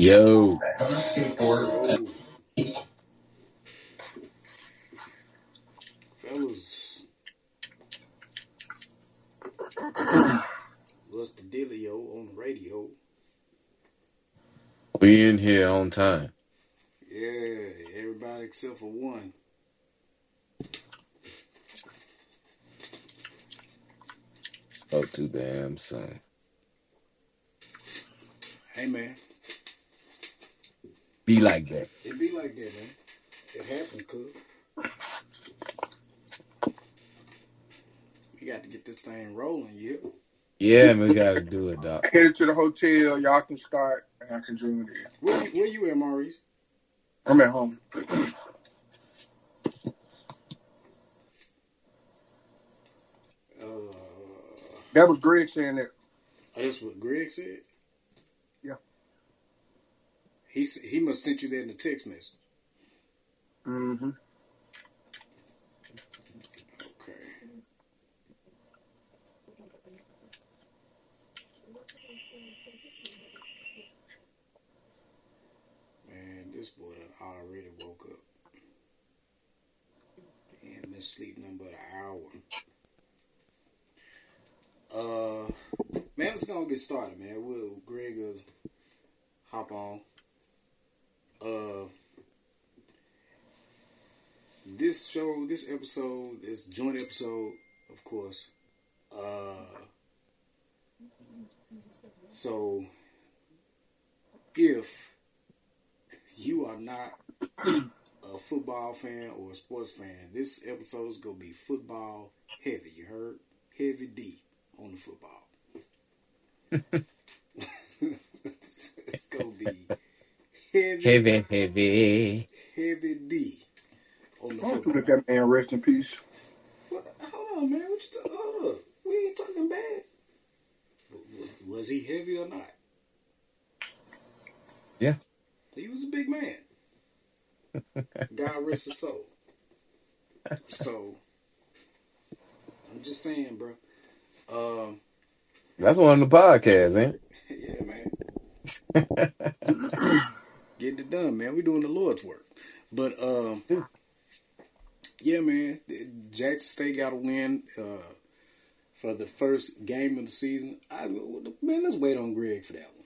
Yo, Yo, fellas, what's the dealio on the radio? we in here on time. Yeah, everybody except for one. Spoke too damn soon. Hey, man, Be like that. it be like that, man. It happened, cuz. We got to get this thing rolling, yeah. Yeah, we gotta do it, doc. Headed to the hotel. Y'all can start, and I can join in. Where, you- where you at, Maurice? I'm at home. Uh, That was Greg saying that. oh, that's what Greg said? He, he must sent you that in a text message. Mm-hmm. Okay. Man, this boy done already woke up. And been nothing but an hour. Uh, man, let's gonna get started, man. We'll Greg will hop on. Uh, this show, this episode, this joint episode, of course. Uh, so if you are not a football fan or a sports fan, this episode is gonna be football heavy. You heard? Heavy D on the football. it's gonna be heavy, Heavy, heavy. heavy D on the I want to let that man rest in peace. What, hold on, man. What you talking? Hold up. We ain't talking bad. Was, was he heavy or not? Yeah. He was a big man. God rest his soul. So, I'm just saying, bro. Um, That's one of the podcasts, ain't yeah, man. it? Getting it done, man. We're doing the Lord's work. But um, yeah, man. Jackson State got a win uh, for the first game of the season. I man, let's wait on Greg for that one.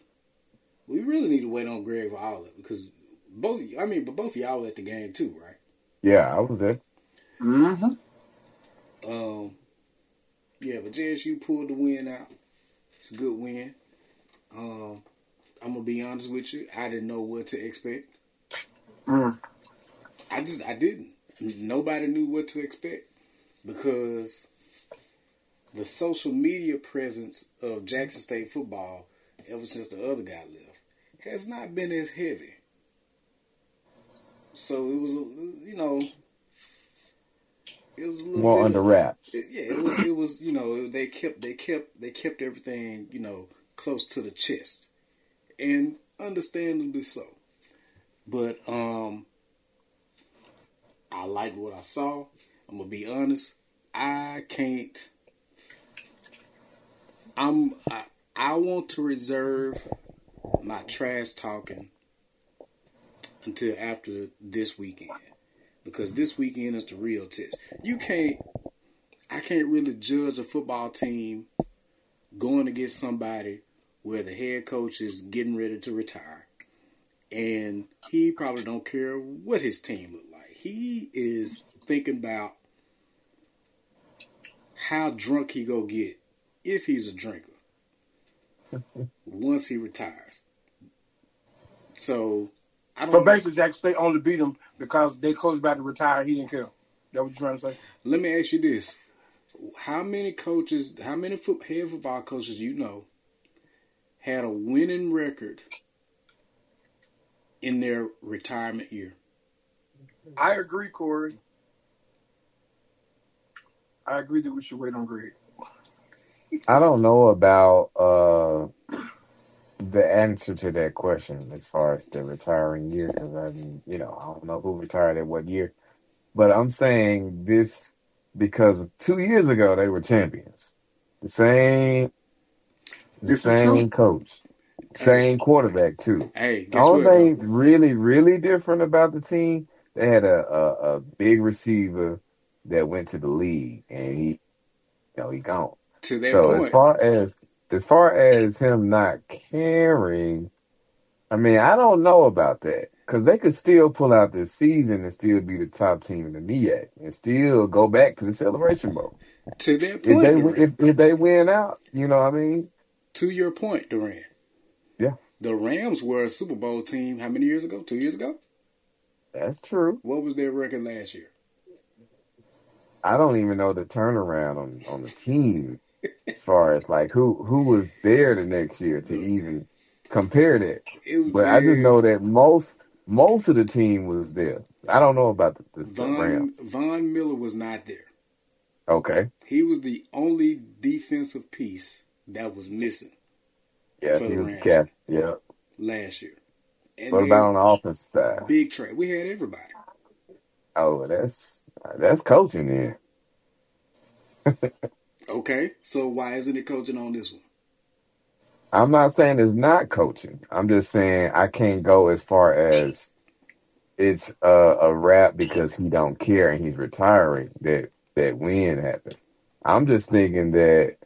We really need to wait on Greg for all of it because both. I mean, but both of y'all were at the game too, right? Yeah, I was there. Mm-hmm. Um, yeah, but JSU pulled the win out. It's a good win. Um, I'm gonna be honest with you. I didn't know what to expect. Mm. I just I didn't. Nobody knew what to expect because the social media presence of Jackson State football ever since the other guy left has not been as heavy. So it was, you know, it was a little More bit under wraps. it- yeah, it was, it was, you know, they kept, they kept, they kept everything, you know, close to the chest, and understandably so. But um, I like what I saw. I'm gonna be honest. I can't. I'm. I, I want to reserve my trash talking until after this weekend because this weekend is the real test. You can't. I can't really judge a football team going against somebody where the head coach is getting ready to retire, and he probably don't care what his team look like. He is thinking about how drunk he go get if he's a drinker once he retires. So I So don't. basically, Jack State only beat him because they close about to retire. He didn't care. That what you trying to say? Let me ask you this: How many coaches, how many foot, head football coaches you know had a winning record in their retirement year? I agree, Corey. I agree that we should wait on Greg. I don't know about uh the answer to that question as far as the retiring year because I, mean, you know, I don't know who retired at what year, but I'm saying this because two years ago they were champions. The same, the This is true. same coach. Same quarterback too. Hey, The guess only what? thing really, really different about the team, they had a, a, a big receiver that went to the league, and he, you know, he gone. To that So as far as as far as him not caring, I mean, I don't know about that because they could still pull out this season and still be the top team in the MEAC and still go back to the Celebration Bowl. to that If they if, if they win out, you know what I mean? To your point, Durant. Yeah. The Rams were a Super Bowl team how many years ago? Two years ago? That's true. What was their record last year? I don't even know the turnaround on on the team as far as like who who was there the next year to even compare that. But I just know that most most of the team was there. I don't know about the, the, the Von Rams. Von Miller was not there. Okay. He was the only defensive piece that was missing Yeah, he was Rams. Yeah. last year. And What about on the offensive side? big trade. We had everybody. Oh, that's that's coaching then. Okay, so why isn't it coaching on this one? I'm not saying it's not coaching. I'm just saying I can't go as far as it's a, a rap because he don't care and he's retiring that that win happened. I'm just thinking that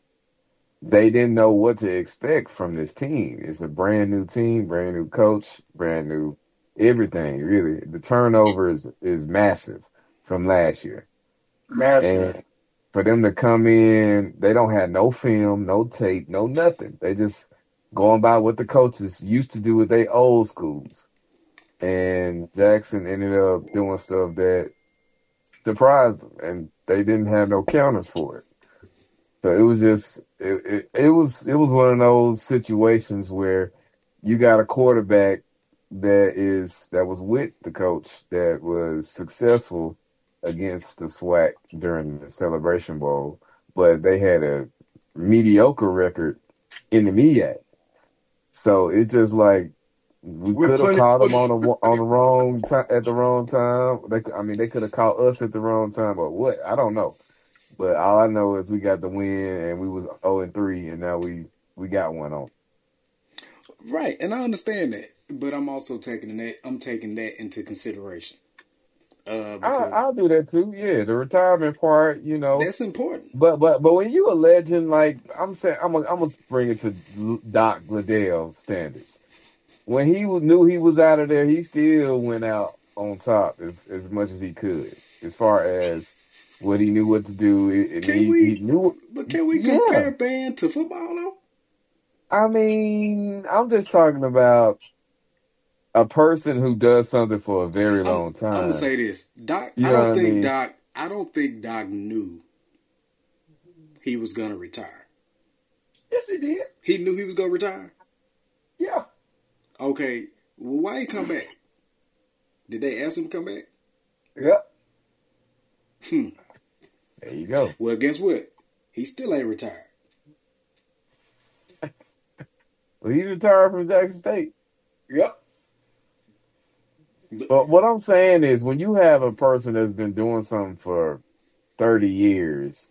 they didn't know what to expect from this team. It's a brand new team, brand new coach, brand new everything. Really, the turnover is is massive from last year, Massive. and for them to come in, they don't have no film, no tape, no nothing. They just going by what the coaches used to do with their old schools. And Jackson ended up doing stuff that surprised them, and they didn't have no counters for it. So it was just it, it, it was it was one of those situations where you got a quarterback that is that was with the coach that was successful against the SWAC during the Celebration Bowl, but they had a mediocre record in the MEAC. So it's just like we could have caught them on the on the wrong time at the wrong time. They, I mean, they could have caught us at the wrong time, but what? I don't know. But all I know is we got the win, and we was zero and three, and now we we got one on. Right, and I understand that, but I'm also taking that I'm taking that into consideration. Uh, I, I'll do that too. Yeah, the retirement part, you know. that's important. But but but when you a legend, like I'm saying, I'm gonna I'm gonna bring it to Doc Little standards. When he knew he was out of there, he still went out on top as as much as he could, as far as what he knew what to do. And Can he, he we? knew. But can we Yeah, compare band to football though? I mean, I'm just talking about a person who does something for a very I'm long I'm gonna say this, Doc. You I don't what I think mean? Doc. I don't think Doc knew he was gonna retire. Yes, he did. He knew he was gonna retire. Yeah. Okay, well, why he come back? Did they ask him to come back? Yep. Hmm. There you go. Well, guess what? He still ain't retired. Well, he's retired from Jackson State. Yep. But what I'm saying is, when you have a person that's been doing something for 30 years,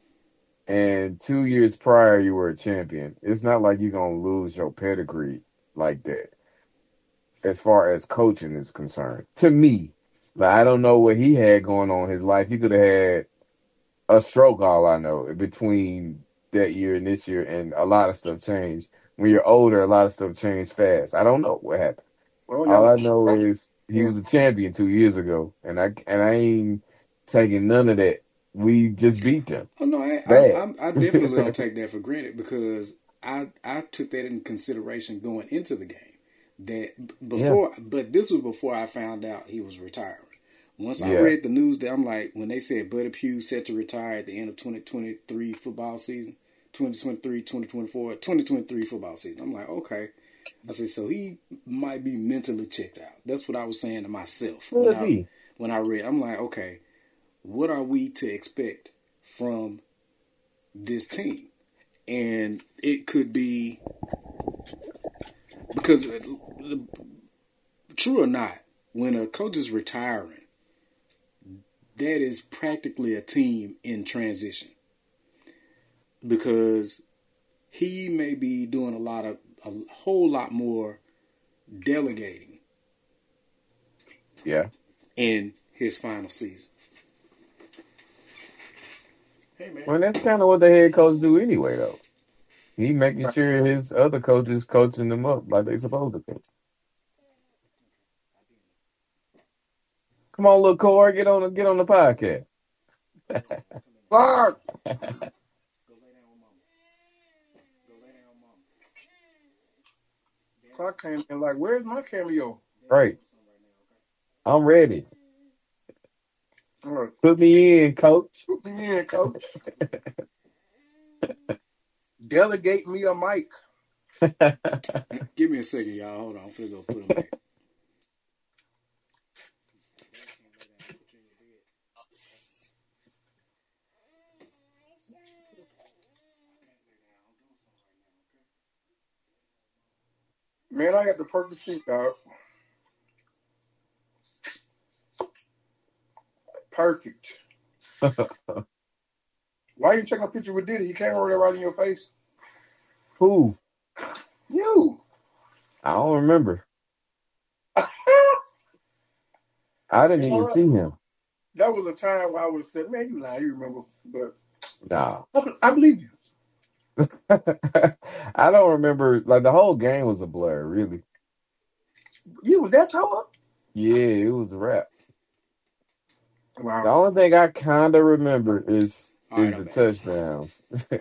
and two years prior you were a champion, it's not like you're gonna lose your pedigree like that. As far as coaching is concerned, to me, like I don't know what he had going on in his life. He could have had a stroke. All I know between that year and this year, and a lot of stuff changed. When you're older, a lot of stuff changed fast. I don't know what happened. Well, All. I know is he was a champion two years ago, and I and I ain't taking none of that. We just beat them oh no, I, I. I'm- I definitely don't take that for granted because I I took that in consideration going into the game. That b- yeah, before, but this was before I found out he was retiring. Once I read the news, that I'm like, when they said Buddy Pough set to retire at the end of 2023 football season, 2023, 2024, 2023 football season, I'm like, okay. I said, so he might be mentally checked out. That's what I was saying to myself when I when I read. I'm like, okay, what are we to expect from this team? And it could be because uh, true or not, when a coach is retiring, that is practically a team in transition because he may be doing a lot of a whole lot more delegating Yeah. in his final season. Hey man. Well, that's kind of what the head coach do anyway, though. He making sure his other coaches coaching them up like they supposed to coach. Come on, little Corey, get on the get on the podcast. Clark, Go lay down with mama. Go lay down with mama. Clark came in like, where's my cameo? Right, I'm ready. Look, Put me in, coach. put me in, coach. Delegate me a mic. Give me a second, y'all. Hold on. I'm finna go put him Man, I got the perfect seat, dog. Perfect. Why you taking a picture with Diddy? He came over there right in your face. Who? You. I don't remember. I didn't You even see him. That was a time where I would have said, man, you lie, you remember. But Nah. I, I believe you. I don't remember. Like the whole game was a blur, really. You was that tall? Yeah, it was a wrap. Wow. The only thing I kind of remember is All right, is I'm the touchdowns.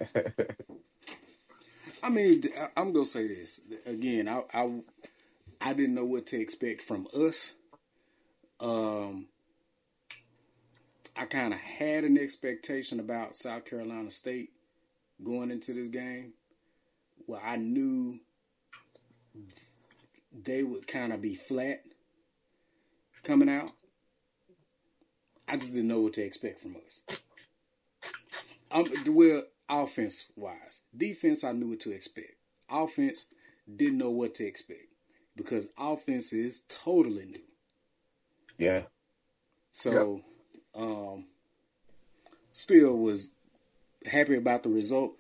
I mean, I'm gonna say this again. I, I I didn't know what to expect from us. Um, I kind of had an expectation about South Carolina State going into this game. Well, I knew they would kind of be flat coming out. I just didn't know what to expect from us. Um, well, offense wise, defense I knew what to expect. Offense didn't know what to expect because offense is totally new. yeah. So, um, still was happy about the result.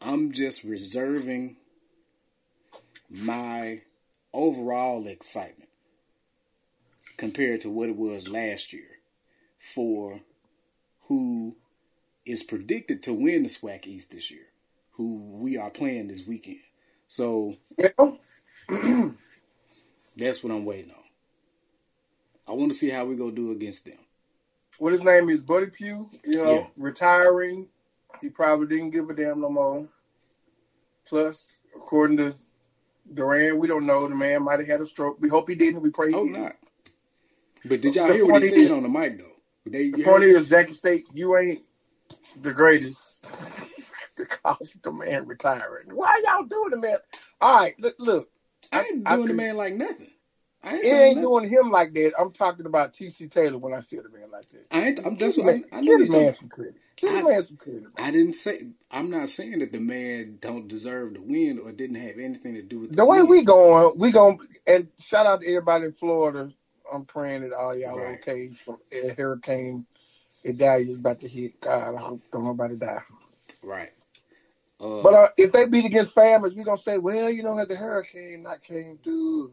I'm just reserving my overall excitement compared to what it was last year for who is predicted to win the SWAC East this year, who we are playing this weekend. So Yeah. that's what I'm waiting on. I want to see how we go do against them. what his name is, Buddy Pough, you know, Yeah. retiring. He probably didn't give a damn no more. Plus, according to Duran, we don't know. The man might have had a stroke. We hope he didn't. We pray he Oh, didn't. not. But did y'all The hear what he said on the mic though? They, The point is, Jackie State, you ain't the greatest because the man retiring. Why y'all doing the man? All right, look, look. I ain't I doing the could- man like nothing. I ain't ain't doing him like that. I'm talking about T.C. Taylor when I see the man like that. I ain't. I'm, that's what I, I know. give the man some credit. Give the I- man some credit. I didn't say. I'm not saying that the man don't deserve to win or didn't have anything to do with the, The way win. we going, we going and shout out to everybody in Florida. I'm praying that all y'all are okay from a hurricane. Idalia is about to hit. God, I hope don't nobody die. right. Uh, But uh, if they beat against families, we're gonna say, well, you know, that the hurricane not came through.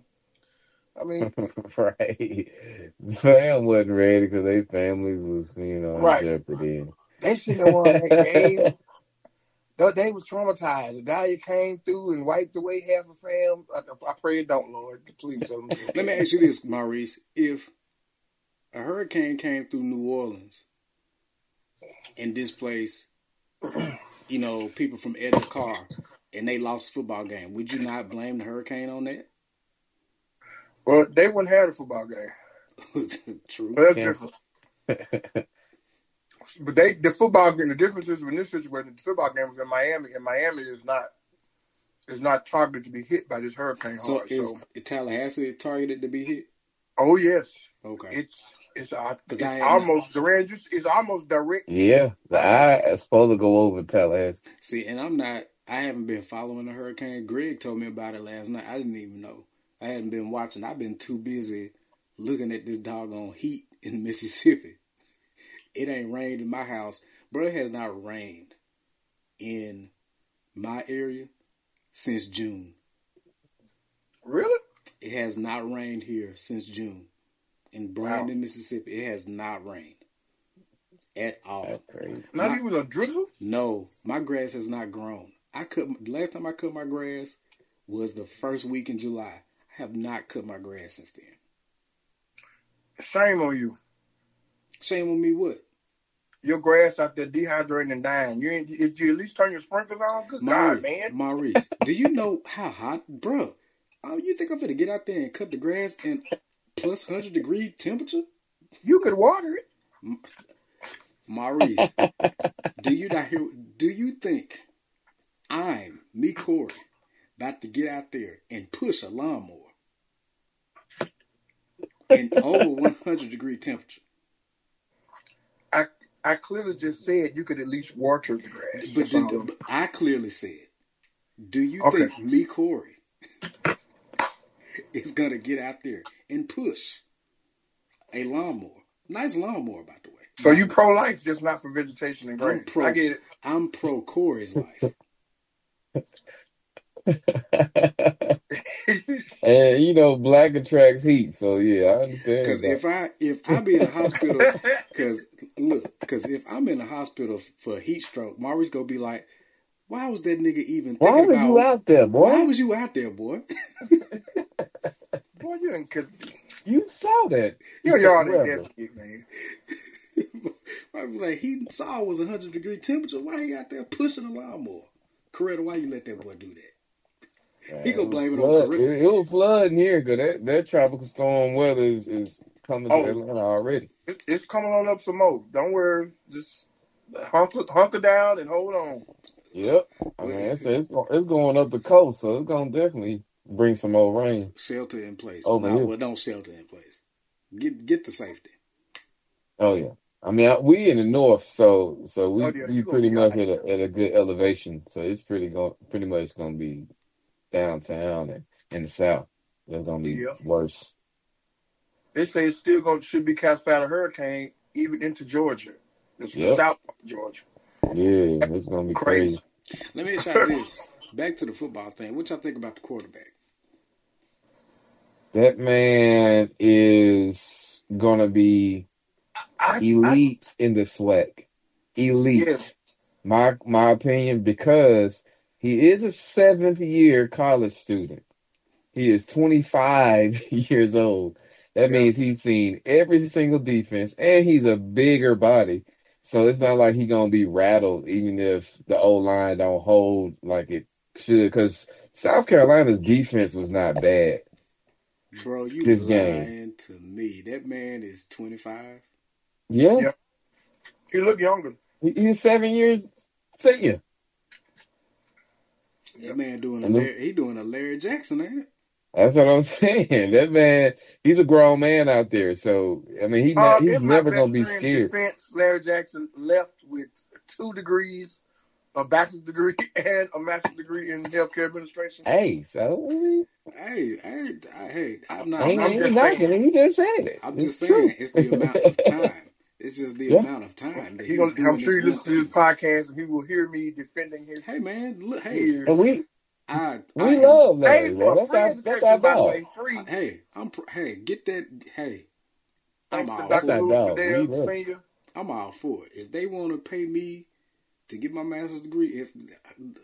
I mean, right. Fam wasn't ready because their families was, you know, in Right. jeopardy. They shouldn't have won that game. They, they was traumatized. Idalia came through and wiped away half a fam. I, I pray it don't, Lord. Please let them do it. let me ask you this, Maurice: If a hurricane came through New Orleans and displaced, you know, people from Edna Karr, and they lost the football game, would you not blame the hurricane on that? Well, they wouldn't have a football game. True. But that's different. But they the football game. The difference is in this situation, the football game was in Miami, and Miami is not is not targeted to be hit by this hurricane So hard. is So, Tallahassee targeted to be hit? oh yes, Okay. it's it's uh, 'Cause it's almost Duran just it's almost direct. yeah. The eye is supposed to go over Tallahassee. See, and I'm not. I haven't been following the hurricane. Greg told me about it last night. I didn't even know. I hadn't been watching. I've been too busy looking at this doggone heat in Mississippi. It ain't rained in my house, bro. It has not rained in my area since June. Really? It has not rained here since June. In Brandon, Mississippi, it has not rained at all. That's crazy. Not Not- even a drizzle? No, my grass has not grown. I cut last time I cut my grass was the first week in July. I have not cut my grass since then. Shame on you. Shame with me. What? Your grass out there dehydrating and dying. You ain't if you at least turn your sprinklers on? Good God, Maurice, man. Maurice, do you know how hot, bro? Oh, you think I'm gonna get out there and cut the grass in plus hundred degree temperature? You could water it. Maurice, do you not hear? Do you think I'm me, Corey, about to get out there and push a lawnmower in over 100 degree temperature? I I clearly just said you could at least water the grass. But, did, um, but I clearly said, do you Okay. think me, Corey, is gonna get out there and push a lawnmower? Nice lawnmower, by the way. So you pro life, just not for vegetation and grass. pro. I get it. I'm pro Corey's life. and you know, black attracts heat, so yeah, I understand. Because if I if I be in a hospital, because look, because if I'm in a hospital for heat stroke, Maurice gonna be like, "Why was that nigga even thinking why was about? you out there, boy? Why was you out there, boy? Boy, you ain't cause you saw that. your yard ain't Whatever. that big, man. I was like, he saw it was 100 degree temperature. Why he out there pushing a lawnmower? Coretta, why you let that boy do that? He gonna blame it on flood. Coretta. It, it was flooding here because that, that tropical storm weather is, is coming Oh. to Atlanta already. It, it's coming on up some more. Don't worry. Just hunker, hunker down and hold on. Yep. I mean, it's, it's, it's going up the coast, so it's going to definitely bring some more rain. Shelter in place. Oh, no, here. well, don't shelter in place. Get get to safety. Oh, yeah. I mean, I, we in the north, so so we Oh, yeah, we you pretty much at a, at a good elevation. So it's pretty go, pretty much going to be downtown and in the south. That's going to be Yeah. worse. They say it's still gonna should be classified a hurricane even into Georgia. It's the Yep. south part of Georgia. Yeah, it's going to be Crazy. crazy. Let me ask y'all this. Back to the football thing. What y'all think about the quarterback? That man is going to be I, I, elite in the SWAC. Elite. yes. My my opinion, because he is a seventh year college student. He is 25 years old. That Yeah. means he's seen every single defense, and he's a bigger body. So it's not like he's gonna be rattled, even if the old line don't hold like it should. Because South Carolina's defense was not bad. Bro, you This lying game. to me. That man is 25. Yeah, Yeah. He look younger. he's seven years senior. That man doing a Larry, he doing a Larry Jackson, ain't it? That's what I'm saying. That man, he's a grown man out there. So I mean, he Uh, not, he's never best gonna be scared. defense, Larry Jackson left with two degrees, a bachelor's degree and a master's degree in healthcare administration. Hey, so I mean, Hey, hey, I, hey, I'm not. ain't, I'm I'm, ain't just knocking saying. He just said it. I'm It's just true. saying it's the amount of time. It's just the Yeah. amount of time that He he's gonna, doing I'm sure he this listens to this podcast and he will hear me defending his Hey man, look, hey, years. And we I, I we am, love Larry, Paid bro. for That's free our that's our education, dog. way, free. hey, I'm, pr- hey, get that, hey, I'm Thanks to all That's Dr. our for it. Dog. Fidel love. Senior. I'm all for it. If they want to pay me to get my master's degree, if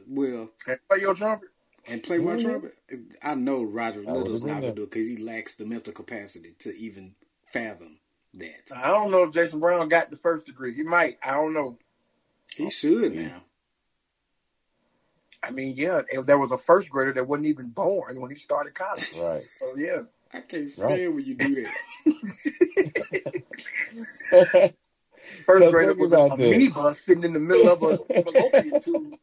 well, And play your trumpet. and play my Mhm. trumpet, I know Roger Little's not gonna do it because he lacks the mental capacity to even fathom that. I don't know if Jason Brown got the first degree. He might. I don't know. He should now. I mean, yeah, if there was a first grader that wasn't even born when he started college. Right. Oh yeah. I can't stand Right. when you do that. First so grader was an about this. amoeba sitting in the middle of a fallopian tube.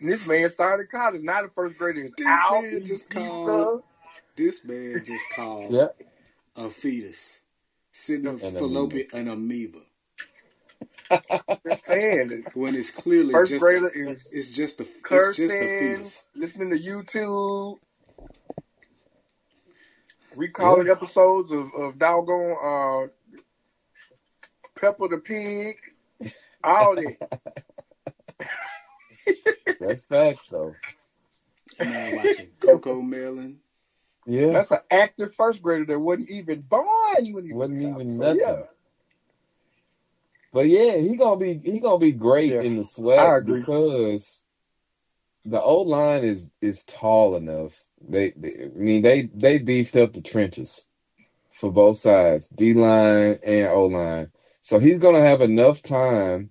And this man started college. Now the first grader is This out. man just called. This man just called Yeah. a fetus sitting in An fallopian an amoeba just saying. that when it's clearly First just grader a, is it's just a it's just a fetus. listening to YouTube, Yeah. recalling episodes of, of doggone uh, Peppa the Pig, all that. That's facts though. You mind watching Cocomelon? Yeah, That's an active first grader that wasn't even born when he Wasn't was even nothing. yeah, but yeah, he gonna be he gonna be great Yeah, in the agree. because the old line is is tall enough. They, they I mean they they beefed up the trenches for both sides, D line and O line. So he's gonna have enough time.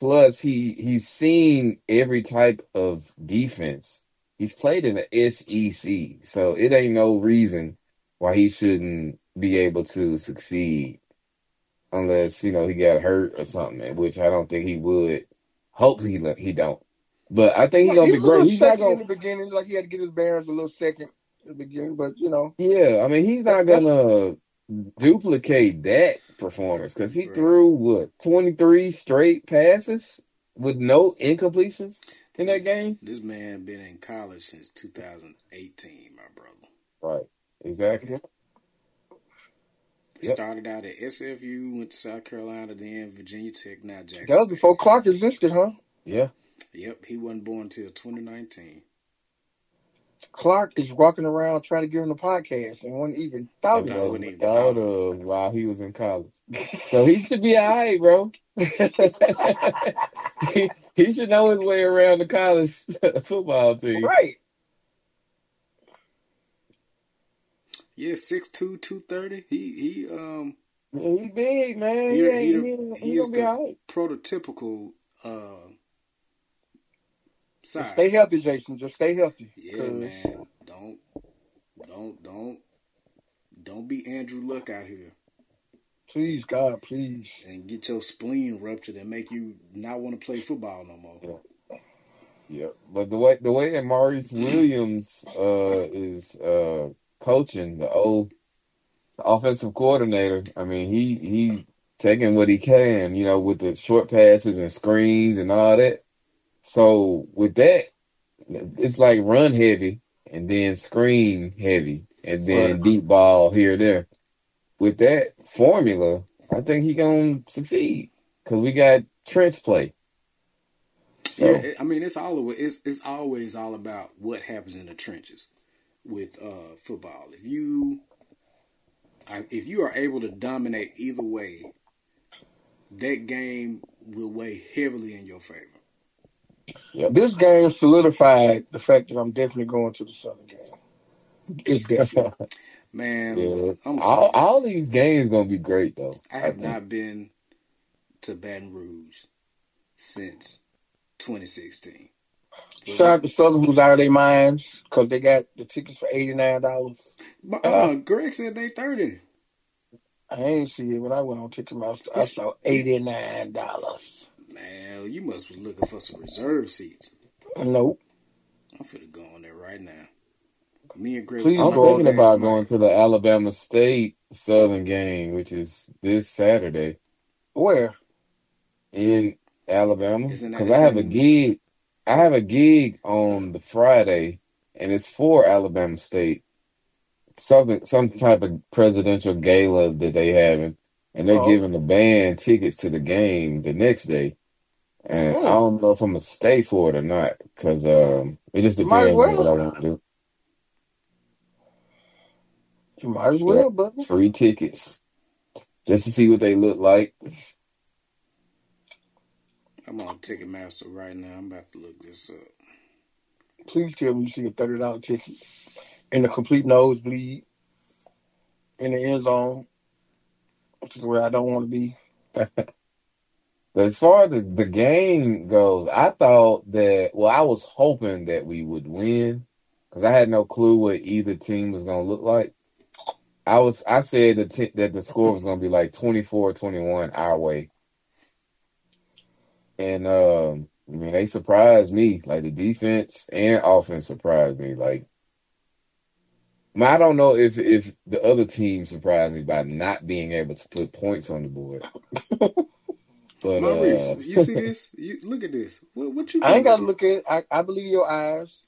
Plus, he he's seen every type of defense. He's played in the SEC, so it ain't no reason why he shouldn't be able to succeed unless you know he got hurt or something, which I don't think he would. Hopefully, he he don't. But I think he's gonna he be was a little great. He's not in gonna. the beginning, like he had to get his bearings a little second in the beginning, but you know, Yeah, I mean he's not gonna duplicate that performance because he Right. threw what twenty three straight passes with no incompletions in that game. this man been in college since 2018, my brother. Right. Exactly. He Yep. started out at SFU, went to South Carolina, then Virginia Tech, now Jackson That was before Clark existed, huh? Yeah. Yep, he wasn't born until 2019. Clark is walking around trying to get on the podcast and wasn't even I thought He of. wasn't wasn't even thought thought of. of while he was in college. So he should be all right, bro. he, he should know his way around the college football team. Right. Yeah, 6'2", 230. He he um Yeah, he big, man. he He he he, he is gonna be the right. prototypical uh Just stay healthy, Jason. Just stay healthy. Yeah, man. Don't don't don't don't be Andrew Luck out here please, God, please. and get your spleen ruptured and make you not want to play football no more. Yeah. Yeah. But the way the way that Maurice Williams uh is uh coaching the old offensive coordinator, I mean he he taking what he can, you know, with the short passes and screens and all that. So with that, it's like run heavy and then screen heavy and then deep ball here and there. With that formula, I think he gonna succeed because we got trench play. Yeah, So it, I mean it's all it's it's always all about what happens in the trenches with uh football. If you if you are able to dominate either way, that game will weigh heavily in your favor. yep. This game solidified the fact that I'm definitely going to the Southern game. It's definitely. Man, yeah, all all these games gonna be great though. I I have think. not been to Baton Rouge since 2016. Was Shout it? out to Southern who's out of their minds because they got the tickets for eighty nine dollars. Uh, uh, Greg said they 30. I ain't see it when I went on Ticketmaster. I saw eighty nine dollars. man, you must be looking for some reserve seats. Nope. I'm finna go on there right now. Me and Greg was Please talking I'm go about on thinking that there. last about going to the Alabama State Southern game, which is this Saturday Where? in Alabama, because I have a gig. I have a gig on the Friday, and it's for Alabama State. Something, some type of presidential gala that they having, and they're Oh. giving the band tickets to the game the next day. And I Mm. don't know if I'm gonna stay for it or not, because um, it just You might as depends on what I want to do. You might as well, brother. free tickets just to see what they look like. I'm on Ticketmaster right now. I'm about to look this up. Please tell me you see a thirty dollar ticket in a complete nosebleed in the end zone, which is where I don't want to be. As far as the, the game goes, I thought that, well, I was hoping that we would win because I had no clue what either team was going to look like. I was, I said that, t- that the score was going to be like 24 21 our way. And, um, I mean, they surprised me. Like the defense and offense surprised me. Like, I mean, I don't know if, if the other team surprised me by not being able to put points on the board. But, Maurice, uh, you see this? You look at this. What what you I ain't got to look at it. I, I believe your eyes.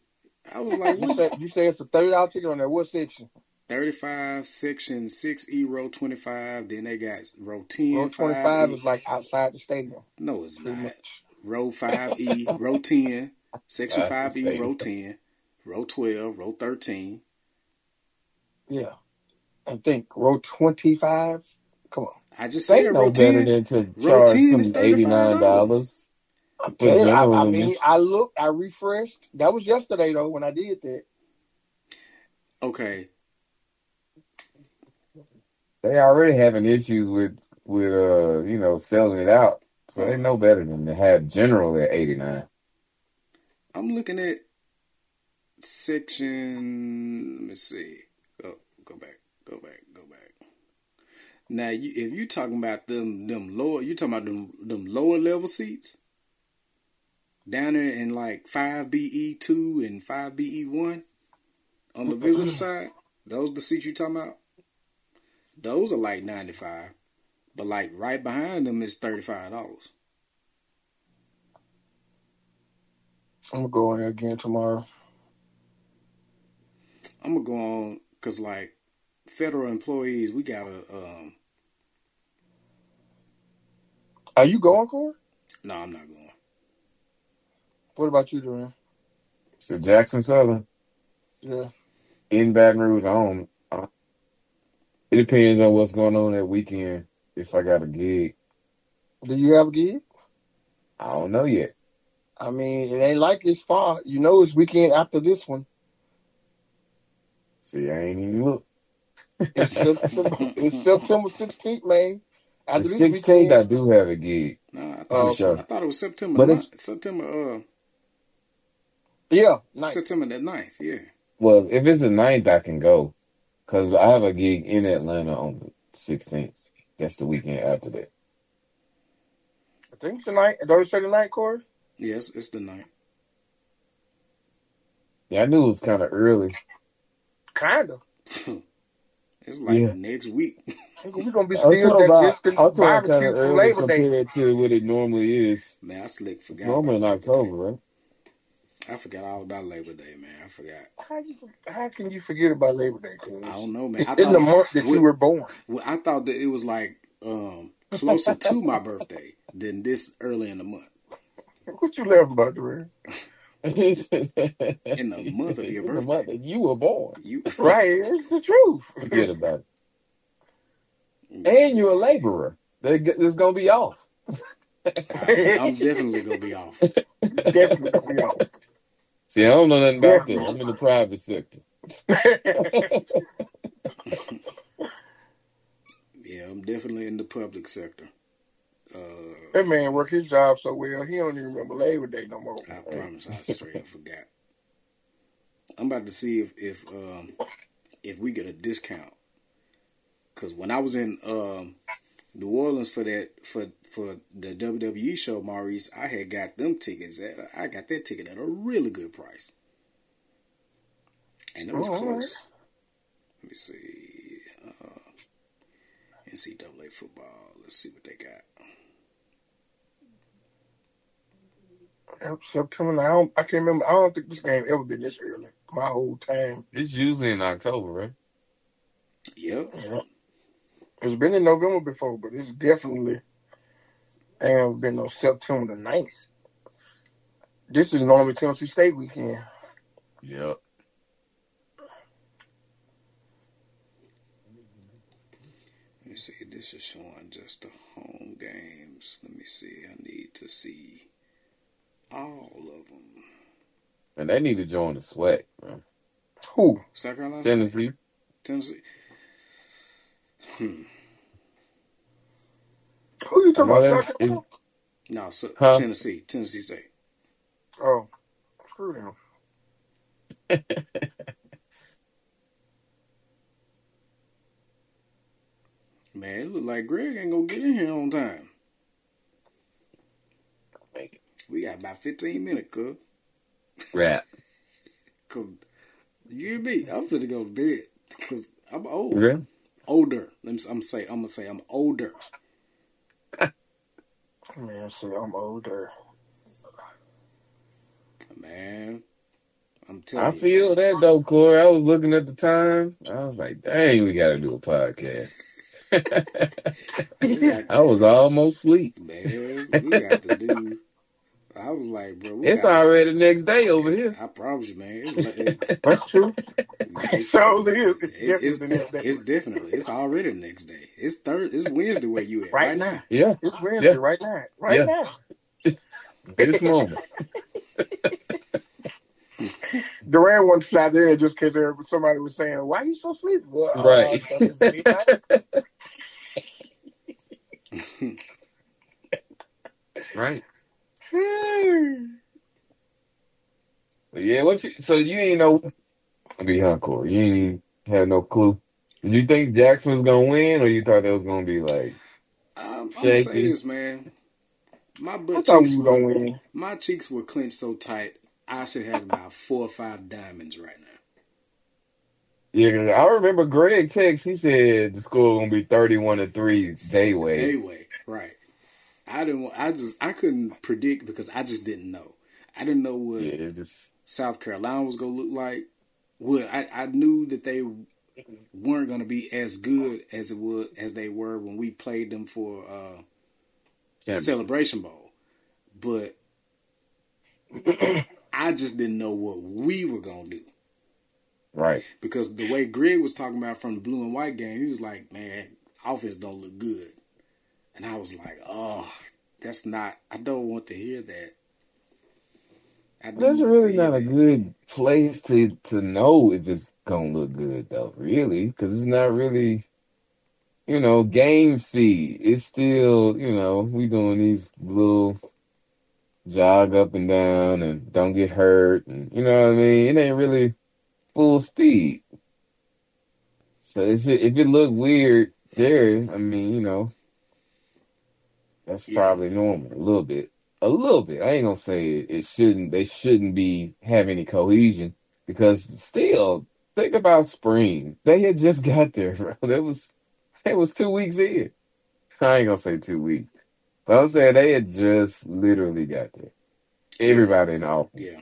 I was like, You what? say you say it's a thirty dollar ticket on there. What section? 35 section 6E row 25. Then they got row 10. Row twenty five 5E. is like outside the stadium, No, it's pretty not. much. Row 5E row 10 section Outside 5E row 10 row twelve, row thirteen. Yeah. I think row 25. Come on. I just They said know row better ten. than to row charge 10 them is eighty nine $35. I'm telling you, I, I mean. I looked, I refreshed. That was yesterday though when I did that. Okay, They already having issues with with uh you know selling it out, so they know better than to have general at eighty nine. I'm looking at section. Let me see. Go go back. Go back. Go back. Now, you, if you're talking about them them lower, you talking about them them lower level seats down there in like five BE two and five BE one on the visitor side. Those the seats you talking about? Those are like ninety five, but like right behind them is thirty five dollars. I'm gonna go in there again tomorrow. I'm gonna go on because like federal employees, we gotta. um Are you going, Corey? No, I'm not going. What about you, Duran? So Jackson Southern Yeah. in Baton Rouge, I don't. Uh, it depends on what's going on that weekend. If I got a gig, Do you have a gig? I don't know yet. I mean, it ain't like it's far. You know, it's weekend after this one. See, I ain't even look. It's September, it's September 16th, man. The After this sixteenth, I do have a gig No, I thought, it was, sure. I thought it was September. But But it's- September. Uh, yeah, nice. September the 9th, Yeah. well. If it's the 9th, I can go because I have a gig in Atlanta on the sixteenth. That's the weekend after that. I think tonight. Don't it say tonight, Corey? Yes, it's the 9th. Yeah, I knew it was kind of early. Kinda. it's like Yeah. next week. We're gonna be still talking about. digesting I'm talking kind barbecue of early Labor Day. compared to what it normally is. Man, I slick forgot. Normally in October, right? Day. I forgot all about Labor Day, man. I forgot. How you how can you forget about Labor Day? Cause I don't know, man. I it's in the month that you were born. well, I thought that it was like um, closer to my birthday than this early in the month. What you laughing about, Duran? In the He month said of your it's in the month birthday. that you were born. You Right, it's the truth. Forget about it. Let And you're a laborer. They- It's gonna be off. I, I'm definitely gonna be off. Definitely gonna be off. See, I don't know nothing about that. I'm in the private sector. Yeah, I'm definitely in the public sector. Uh, that man worked his job so well, he don't even remember Labor Day no more. I promise I straight up forgot. I'm about to see if if um if we get a discount. Cause when I was in um New Orleans for that for for the WWE show, Maurice, I had got them tickets at I got that ticket at a really good price, and it was Oh, all right. close. Let me see, uh, NCAA football. Let's see what they got. September. I, don't, I can't remember. I don't think this game ever been this early. My whole time. It's usually in October, right? Yep. Yeah. It's been in November before, but it's definitely ain't been no September the 9th. This is normally Tennessee State weekend. Yep. Let me see. This is showing just the home games. Let me see. I need to see all of them. And they need to join the sweat, man. Who? South Carolina, Tennessee. Tennessee. Hmm. Who you talking know about? that South is No, so, huh? Tennessee, Tennessee State. Oh, screw them. Man, it look like Greg ain't gonna get in here on time. We got about 15 minutes, cuz. Rap. Cause you and me, I'm finna go to bed. Cause I'm old. Really? Older. Let me, I'm say, I'm gonna say I'm older. Man, say I'm older. Man, I'm I telling you. feel that though, Corey. I was looking at the time. I was like, dang, we gotta do a podcast. I was almost asleep. man, we got to do I was like, bro, we It's got- already the next day over here. I promise you, man. It's, it's, That's true. it's, so is. It's definitely it's, the next day. it's definitely. It's already the next day. It's Thursday. It's Wednesday where you at right now. Yeah, It's Wednesday Yeah. right now. Right Yeah. now. this moment. Durant wanted to fly there just because somebody was saying, "Why are you so sleepy?" Well, uh, Right. so. Right. But yeah, what you so you ain't know be hardcore. You ain't have no clue. Did you think Jackson was gonna win or you thought that was gonna be like Um, I'm gonna say this, man. My I butt thought cheeks we were gonna win. my cheeks were clenched so tight. I should have about four or five diamonds right now. Yeah, I remember Greg text, he said the score was gonna be thirty one to three day way. Anyway, right? I didn't. I just. I couldn't predict because I just didn't know. I didn't know what Yeah, just South Carolina was gonna look like. Well, I, I knew that they weren't gonna be as good as it was as they were when we played them for uh, yeah, Celebration Bowl, but I just didn't know what we were gonna do. right. because the way Greg was talking about from the blue and white game, he was like, "Man, offense don't look good," and I was like, "Oh, that's not. I don't want to hear that." I That's really to not a good place to to know if it's gonna look good though, really, because it's not really, you know, game speed. It's still, you know, we doing these little jog up and down and don't get hurt, and you know what I mean. It ain't really full speed. So if it if it look weird there, I mean, you know, that's Yeah. probably normal a little bit a little bit. I ain't gonna say it, it shouldn't. They shouldn't be have any cohesion because still think about spring. They had just got there. Bro. That was it was two weeks in. I ain't gonna say two weeks, but I'm saying they had just literally got there. Everybody in the office. Yeah,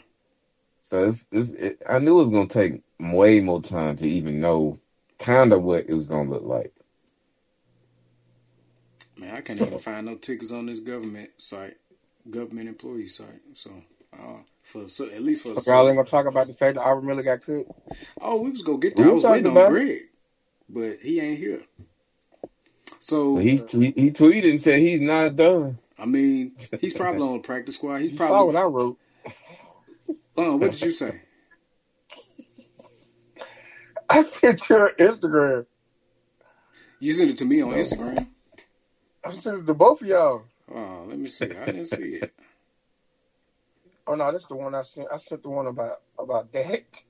So it's, it's, it, I knew it was gonna take way more time to even know kind of what it was gonna look like. Man, I can't So- even find no tickets on this government site, government employee site. So, uh, for so at least for the Y'all ain't gonna talk about the fact that Aubrey Miller got cut. oh, we was gonna get We there. I was waiting on. Greg, but he ain't here. So he, he he tweeted and said he's not done. I mean, he's probably on the practice squad. He's You saw probably. what I wrote. Uh, what did you say? I sent your Instagram. You sent it to me on. Instagram. I sent it to both of y'all. Oh, let me see. I didn't see it. Oh no, that's the one I sent. I sent the one about about Dak.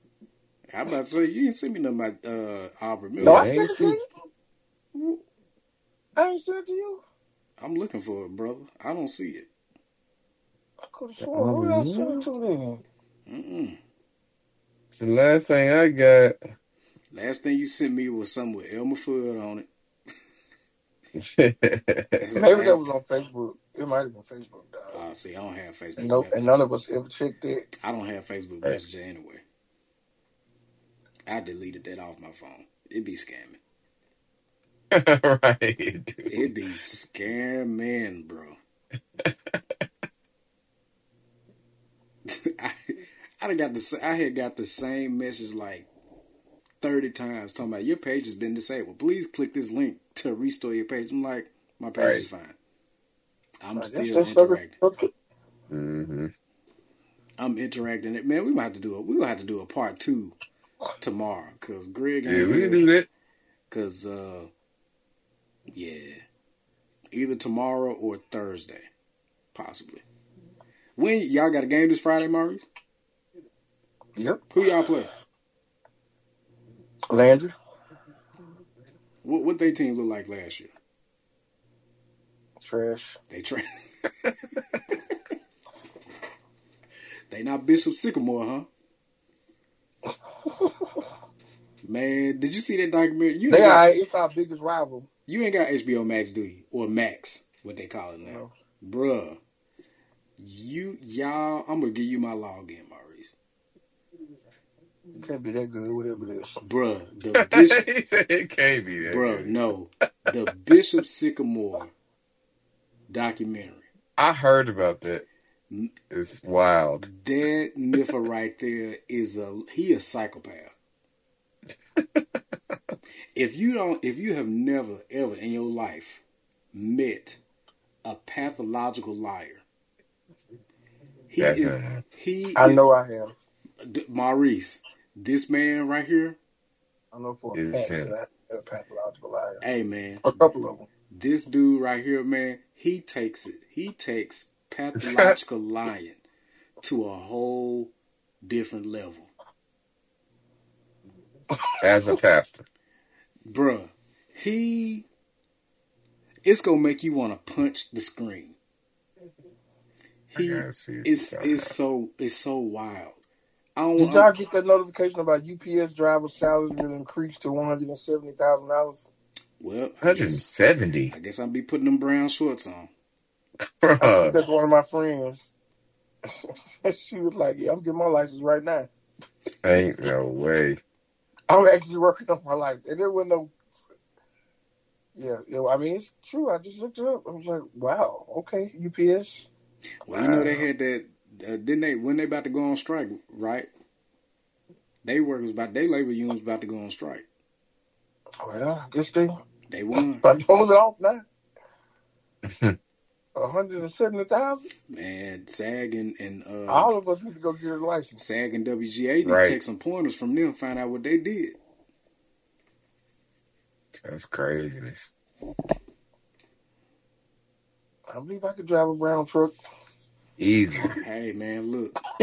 I'm about to say you didn't send me nothing about uh, Albert Miller. No, Yeah, I ain't sent it to you. I ain't sent it to you. I'm looking for it, brother. I don't see it. I could have sworn. Who did I send it to then? Mm-mm. The last thing I got. Last thing you sent me was something with Elmer Fudd on it. Maybe that was on Facebook. It might have been Facebook, dog. Uh, see, I don't have Facebook. And, no, and none of us ever checked it. I don't have Facebook Right. Messenger anyway. I deleted that off my phone. It'd be scamming. right. dude. It be scamming, bro. I, I got the I had got the same message like thirty times talking about your page has been disabled. Please click this link to restore your page. I'm like, my page is fine. I'm I still that's sucker- interacting. hmm I'm interacting. It man, we might have to do a we gonna have to do a part two tomorrow because Greg ain't Yeah, we here. can do that. Cause uh, yeah, either tomorrow or Thursday, possibly. When y'all got a game this Friday, Maurice? Yep. Who y'all play? Landry. What what they team look like last year? Trash. They try. they not Bishop Sycamore, huh? Man, did you see that documentary? You They got, are. It's our biggest rival. you ain't got HBO Max, do you? Or Max, what they call it now, No. bruh. You y'all, I'm gonna give you my login. It can't be that good, whatever it is. Bruh, the Bishop, he said it can't be that. bruh, good. no, the Bishop Sycamore documentary. I heard about that. It's wild. That niffer right there is a he a psychopath. if you don't, if you have never ever in your life met a pathological liar, he That's is, him. he. I is- know I have. D- Maurice, this man right here. I know for a fact that I a pathological liar. Hey man, A couple of them. this dude right here, man, he takes it. He takes pathological lying to a whole different level. As a pastor. Bruh, he it's gonna make you wanna punch the screen. He I gotta see what it's it's so it's so wild. I don't Did y'all get that notification about UPS driver salaries will increase to one hundred and seventy thousand dollars? well I guess, 170. I guess I'll be putting them brown shorts on. Bruh. That's one of my friends. she was like, "Yeah, I'm getting my license right now. Ain't no way. I'm actually working on my license." And there was no. Yeah, yeah, I mean it's true. I just looked it up. I was like, "Wow, okay, UPS." Well, you know they had that uh, didn't they when they about to go on strike, right? They workers about they labor unions about to go on strike. Well, I guess they They won. I told it off now. One hundred and seventy thousand. Man, SAG and, and uh All of us need to go get a license. SAG and WGA need Right. to take some pointers from them, find out what they did. That's craziness. I believe I could drive a brown truck. Easy. Hey man, look,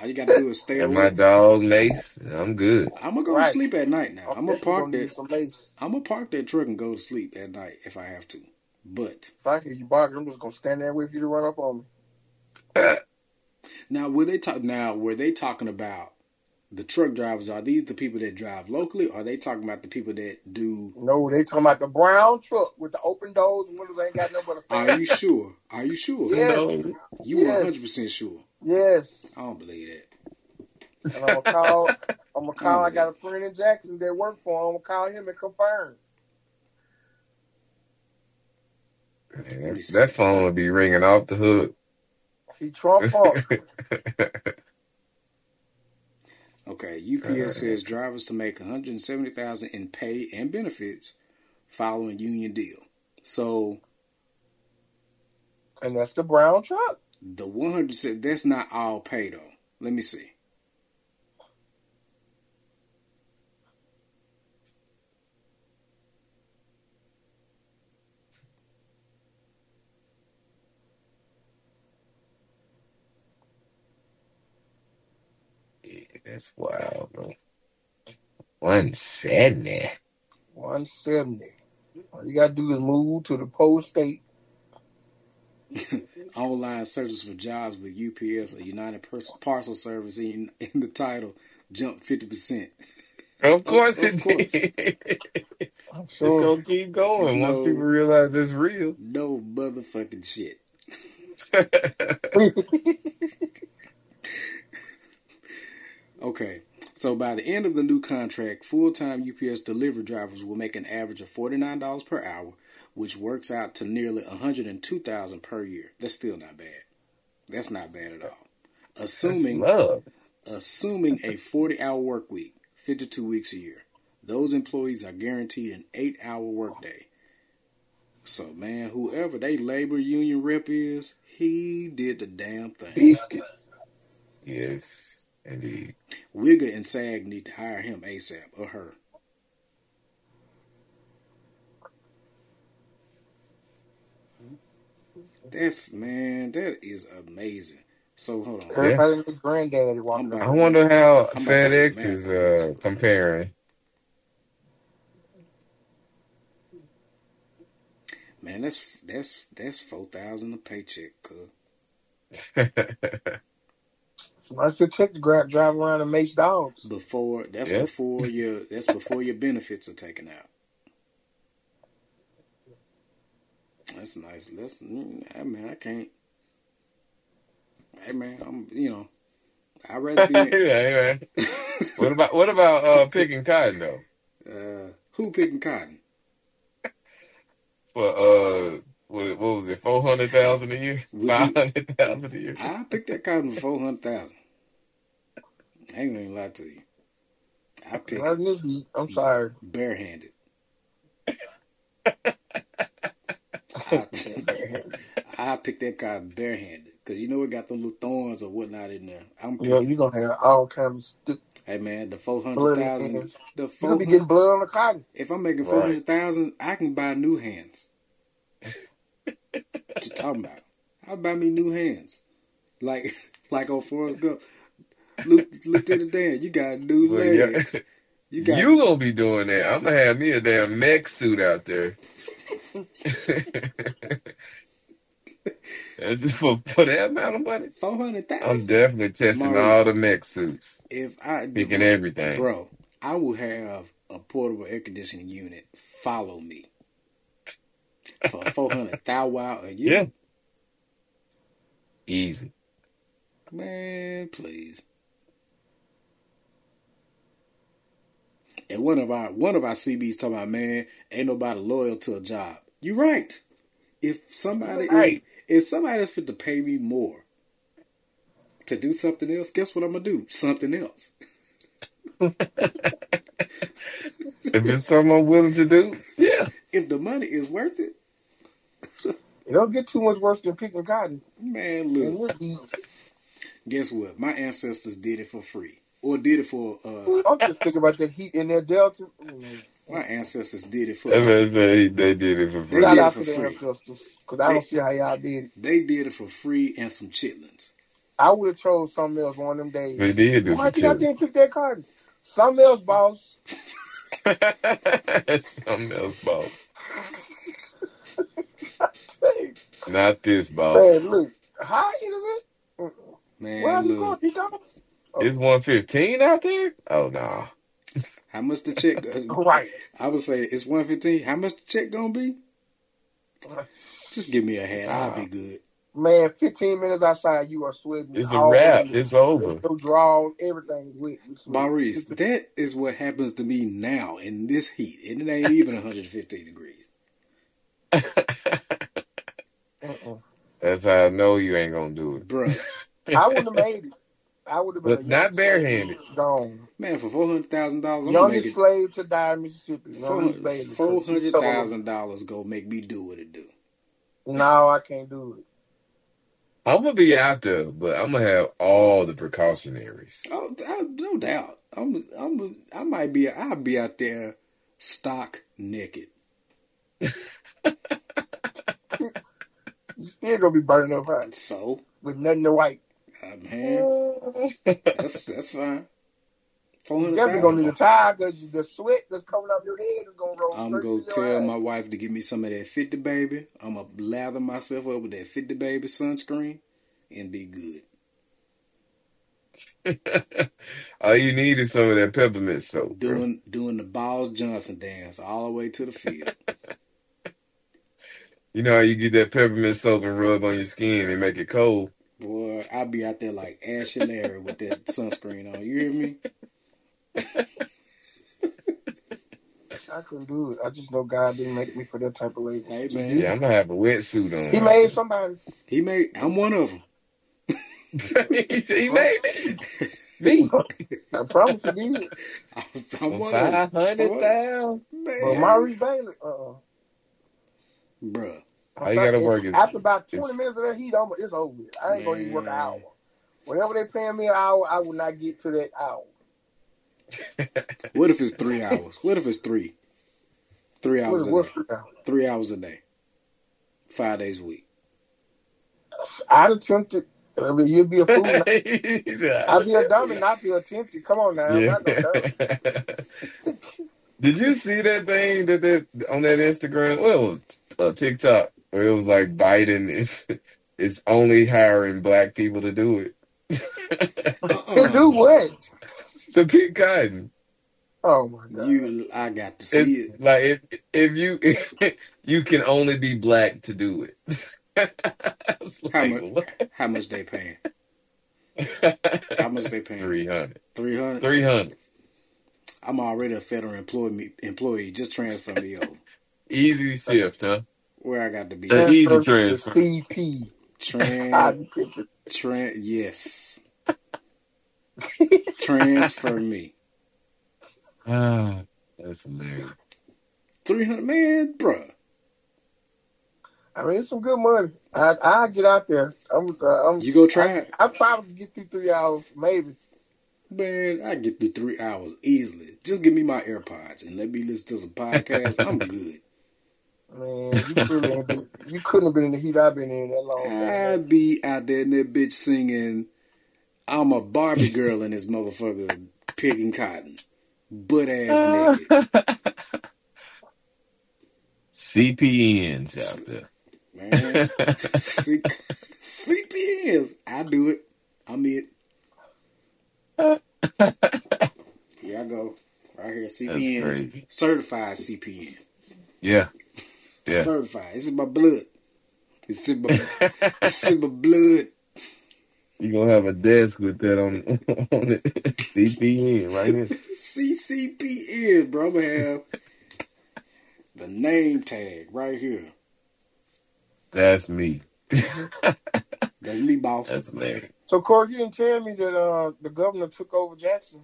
all you gotta do is stay And my dog Mace, I'm good. I'm gonna go Right. to sleep at night now. I'm gonna park gonna that. I'm gonna park that truck and go to sleep at night if I have to. But If I hear you barking, I'm just gonna stand there with you to run up on me. now, were they talk? Now, were they talking about the truck drivers? Are these the people that drive locally? Or are they talking about the people that do? No, they talking about the brown truck with the open doors and windows ain't got nothing but. Are you sure? Are you sure? Yes, You Yes. 100 percent sure? yes. I don't believe that. And I'm gonna call. I'm gonna call. I got a friend in Jackson that work for him. I'm gonna call him and confirm. Man, that, that phone will be ringing off the hook. He Trump up. Okay, UPS says drivers to make 170,000 in pay and benefits following union deal. So and that's the brown truck. the 100 said that's not all pay though. Let me see. Yeah, that's wild, bro. 170. One seventy. All you gotta do is move to the post state. Online searches for jobs with UPS or United Pers- Parcel Service in, in the title jumped 50%. Of course Of it course. did. I'm sure. It's gonna keep going once people realize it's real. No motherfucking shit. Okay, so by the end of the new contract, full time UPS delivery drivers will make an average of $49 per hour, which works out to nearly 102000 per year. That's still not bad. That's not bad at all. Assuming assuming a 40 hour work week, 52 weeks a year. Those employees are guaranteed an 8 hour workday. So man, whoever they labor union rep is, he did the damn thing. Yes, indeed. Wigger and SAG need to hire him ASAP or her. That's man, that is amazing. So hold on. Everybody and granddaddy walking I'm I around. wonder how I'm FedEx get is uh, comparing. Man, that's that's that's four thousand a paycheck, cuz. Somebody said check the grab drive around and mace dogs. Before that's Yeah. before your that's before your benefits are taken out. That's nice. Listen, I mean, I can't. Hey man, I'm you know, I'd rather be. Hey, man. What about what about uh, picking cotton though? uh, who picking cotton? For uh, what, what was it? Four hundred thousand a year? Five hundred thousand a year? I picked that cotton for four hundred thousand. I ain't gonna lie to you. I picked Not it in this heat. I'm sorry. barehanded. I, I picked that cotton barehanded because you know it got them little thorns or whatnot in there. I'm You know, picking, you're gonna have all kinds of stick. hey man, the four hundred thousand, Bloody thousand, the You're four gonna be getting blood on the cotton. If I'm making Right. four hundred thousand, I can buy new hands. what you talking about? I'll buy me new hands, like like on Forrest Gump. Look, look to the Dan. You got new Well, yeah. legs. You got You gonna be doing that? I'm gonna have me a damn mech suit out there. That's just for, for that amount of money. four hundred I'm definitely testing all the mech suits, If I picking everything. bro, I will have a portable air conditioning unit follow me for four hundred thousand a year. Yeah, easy. Man, please. And one of our one of our CBs talking about, man, ain't nobody loyal to a job. You're right. If somebody Right. if, if somebody is fit to pay me more to do something else, guess what I'm gonna do? Something else. If it's something I'm willing to do, yeah. If the money is worth it, It don't get too much worse than picking cotton. man, look. Guess what? My ancestors did it for free, or did it for. uh I'm just thinking about that heat in that delta. Mm. My ancestors did it for. That's what I say, they did it for free. They Shout did it out for to the free. ancestors because I don't see how y'all did it. They did it for free and some chitlins. I would have chose something else one of them days. They did do Why for did I didn't pick that cotton? Something else, boss. Something else, boss. Not this, boss. man, look, how is it? Man, Where are you look. going? You going? It's 115 out there? Oh, no. How much the check? Right. I would say it's one fifteen. How much the check gonna be? Just give me a hat. I'll be good. Man, 15 minutes outside, you are sweating. It's a wrap. over. It's over. Your drawers, everything's wet. Maurice, that is what happens to me now in this heat, and it ain't even 115 degrees. Uh-uh. That's how I know you ain't gonna do it. bro. I wouldn't have made it. I would have been But a not barehanded. Gone. man, for four hundred thousand dollars, I'm gonna make Youngest slave to die in Mississippi. Four hundred thousand dollars go make me do what it do. No, I can't do it. I'm gonna be out there, but I'm gonna have all the precautionaries. Oh, I, oh, no doubt. I'm, I'm, I might be. I'll be out there, stock naked. You still gonna be burning up hot So, with nothing to wipe. Uh, man, that's that's fine. Four You definitely gonna need a thousand. towel because the sweat that's coming up your head is gonna roll I'm gonna tell eyes. my wife to give me some of that 50 baby. I'm gonna lather myself up with that 50 baby sunscreen and be good. all you need is some of that peppermint soap. bro. Doing doing the Balls Johnson dance all the way to the field. You know how you get that peppermint soap and rub on your skin and make it cold? Boy, I'll be out there like Ash and Larry with that sunscreen on. You hear me? I couldn't do it. I just know God didn't make me for that type of labor. Hey man. Yeah, I'm gonna have a wetsuit on. He made somebody. he made. I'm one of them. he said he made me. Me. I promise he did. I'm one of Five them. hundred thousand. But Man, Maurice Bailey, uh-uh. bruh. All you gotta work is- after about twenty minutes of that heat, I'm, it's over. with. I ain't gonna even work an hour. Whenever they paying me an hour, I will not get to that hour. What if it's three hours? What if it's three? Three hours a day. three hours? Three hours a day. Five days a week. I'd attempt it. I mean, you'd be a fool. not- He said, I'd be a dummy not to attempt it. Come on now, I'm Yeah. not no dummy. Did you see that thing that they, on that Instagram? What it was uh, TikTok where it was like Biden is is only hiring black people to do it. To do what? to pick cotton. Oh my god! You, I got to see It's it. like if if you if you can only be black to do it. I was How like, much? what? How much they paying? How much they paying? 300. Three hundred. 300. I'm already a federal employee. Employee, just transfer me over. Easy shift, huh? Where I got to be? The easy Transfer transfer. CP. Trans, Cotton tran, yes. Transfer me. Ah, that's hilarious. 300, man, bruh. I mean, it's some good money. I I get out there. I'm uh, I'm You go try it? I probably get through three hours, maybe. Man, I get through three hours easily. Just give me my AirPods and let me listen to some podcasts. I'm good. Man, you been, you couldn't have been in the heat I've been in that long. I'd be out there in that bitch singing, I'm a Barbie girl in this motherfucker picking cotton. Butt ass nigga. CPNs out there. Man. C- CPNs. I do it. I'm it. Here I go. Right here, That's CPN. crazy. Certified CPN. Yeah. Yeah. Certified. This is my blood. It's in my, it's in my blood. You gonna have a desk with that on on the CPN right here. CCPN, bro. I'm gonna have the name tag right here. That's me. That's me, boss. That's hilarious. So, Corey, you didn't tell me that uh, the governor took over Jackson.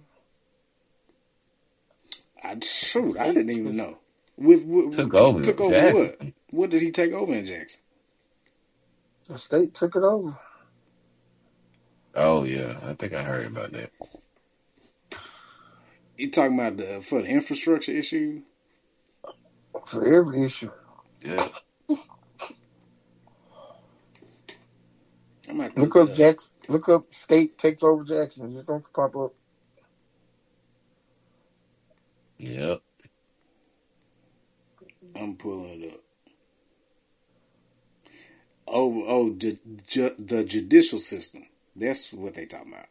I, shoot, I didn't even know. With, with Took over Took over Jackson. what? What did he take over in Jackson? The state took it over Oh yeah, I think I heard about that. You talking about the for the infrastructure issue? for every issue. Yeah. I might Look look up Jackson. Look up state takes over Jackson. It's gonna pop up. Yep. I'm pulling it up. Oh, oh, the, ju- the judicial system. That's what they talking about.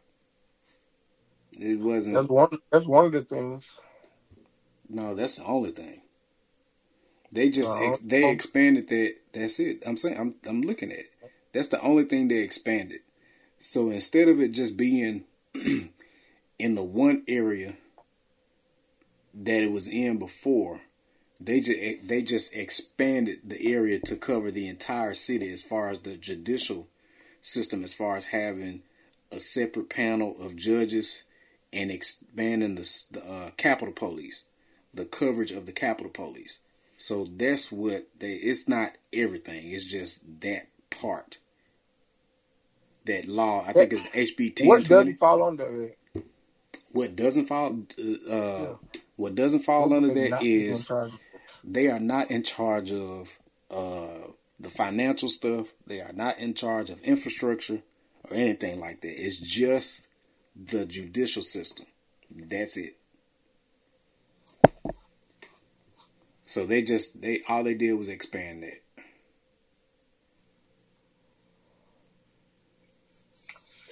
It That's wasn't. one. That's one of the things. No, that's the only thing. They just Uh, ex- they expanded that. That's it. I'm saying I'm I'm looking at. It. That's the only thing they expanded. So instead of it just being in the one area that it was in before, they just they just expanded the area to cover the entire city as far as the judicial system, as far as having a separate panel of judges and expanding the, the uh, Capitol Police, the coverage of the Capitol Police. So that's what they. It's not everything. It's just that part. That law. I think it's HB ten What doesn't fall under it? What doesn't fall. Uh, Yeah. What doesn't fall What under that is they that not be in is charge of? they are not in charge of uh, the financial stuff. They are not in charge of infrastructure or anything like that. It's just the judicial system. That's it. So they just they all they did was expand that.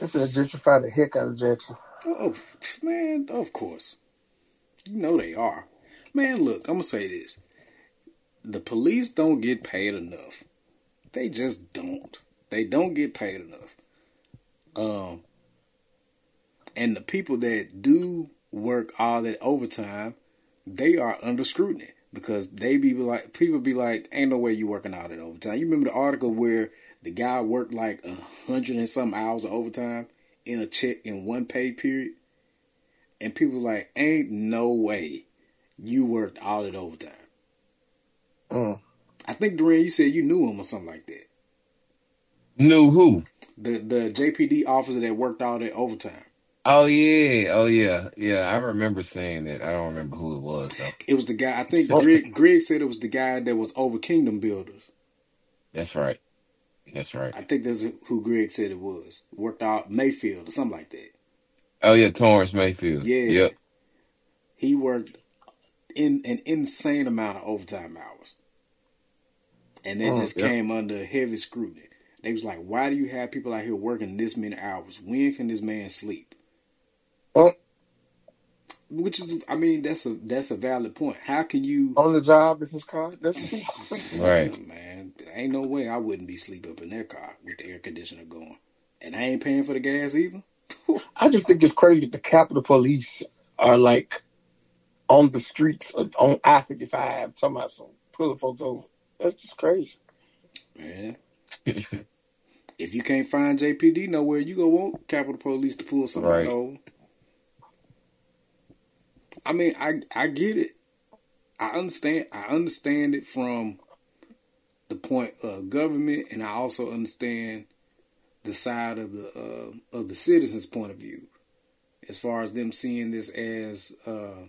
It's gonna gentrify the heck out of Jackson. Oh man, of course. You know they are. Man, look, I'm gonna say this. The police don't get paid enough. They just don't. They don't get paid enough. Um and the people that do work all that overtime, they are under scrutiny because they be like people be like, ain't no way you working all that overtime. You remember the article where the guy worked like a hundred and some hours of overtime in a check in one pay period? And people like, ain't no way you worked all that overtime. Mm. I think Duran, you said you knew him or something like that. Knew who? The the JPD officer that worked all that overtime. Oh yeah. Oh yeah. Yeah. I remember saying that. I don't remember who it was though. It was the guy. I think Greg, Greg said it was the guy that was over Kingdom Builders. That's right. That's right. I think that's who Greg said it was. Worked out Mayfield or something like that. Oh yeah, Torrance Mayfield. Yeah. Yep. He worked in an insane amount of overtime hours, and that Mm, just yep. came under heavy scrutiny. They was like, "Why do you have people out here working this many hours? When can this man sleep?" Oh, Which is, I mean, that's a that's a valid point. How can you? on the job in his car. That's Right. Man, ain't no way I wouldn't be sleep up in that car with the air conditioner going, and I ain't paying for the gas either. I just think it's crazy that the Capitol Police are like on the streets uh, on I fifty five talking about some pulling folks over. That's just crazy. Man. if you can't find JPD nowhere, you go want Capitol Police to pull something Right. over. I mean, I I get it. I understand. I understand it from the point of government, and I also understand the side of the uh, of the citizens' point of view, as far as them seeing this as uh,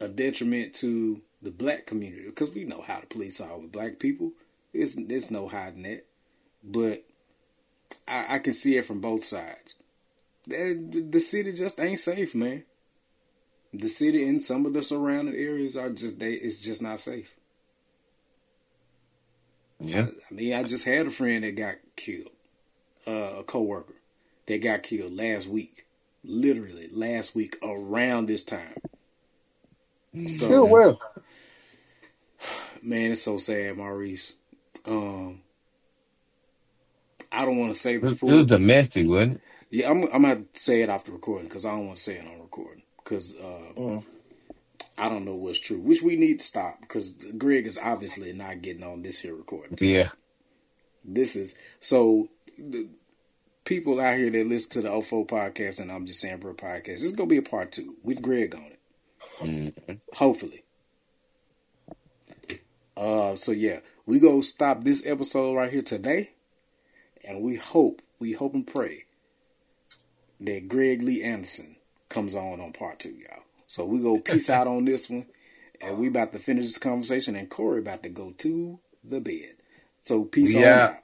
a detriment to the black community, because we know how the police are with black people. It's there's no hiding that, but I, I can see it from both sides. The, the city just ain't safe, man. The city and some of the surrounding areas are just they it's just not safe. Yeah. I mean, I just had a friend that got killed, uh, a coworker that got killed last week, literally last week around this time. So, Still well. man, it's so sad, Maurice. Um, I don't want to say before. it was domestic, wasn't it? Yeah, I'm, I'm gonna say it off the recording because I don't want to say it on recording because uh, Mm. I don't know what's true. Which we need to stop because Greg is obviously not getting on this here recording. Yeah. This is so the people out here that listen to the OFO podcast and I'm just saying bro podcast. This is gonna be a part two with Greg on it. Mhm. Hopefully. Uh so yeah, we go stop this episode right here today. And we hope, we hope and pray that Greg Lee Anderson comes on on part two, y'all. So we go peace out on this one. And we about to finish this conversation and Corey about to go to the bed. So peace out.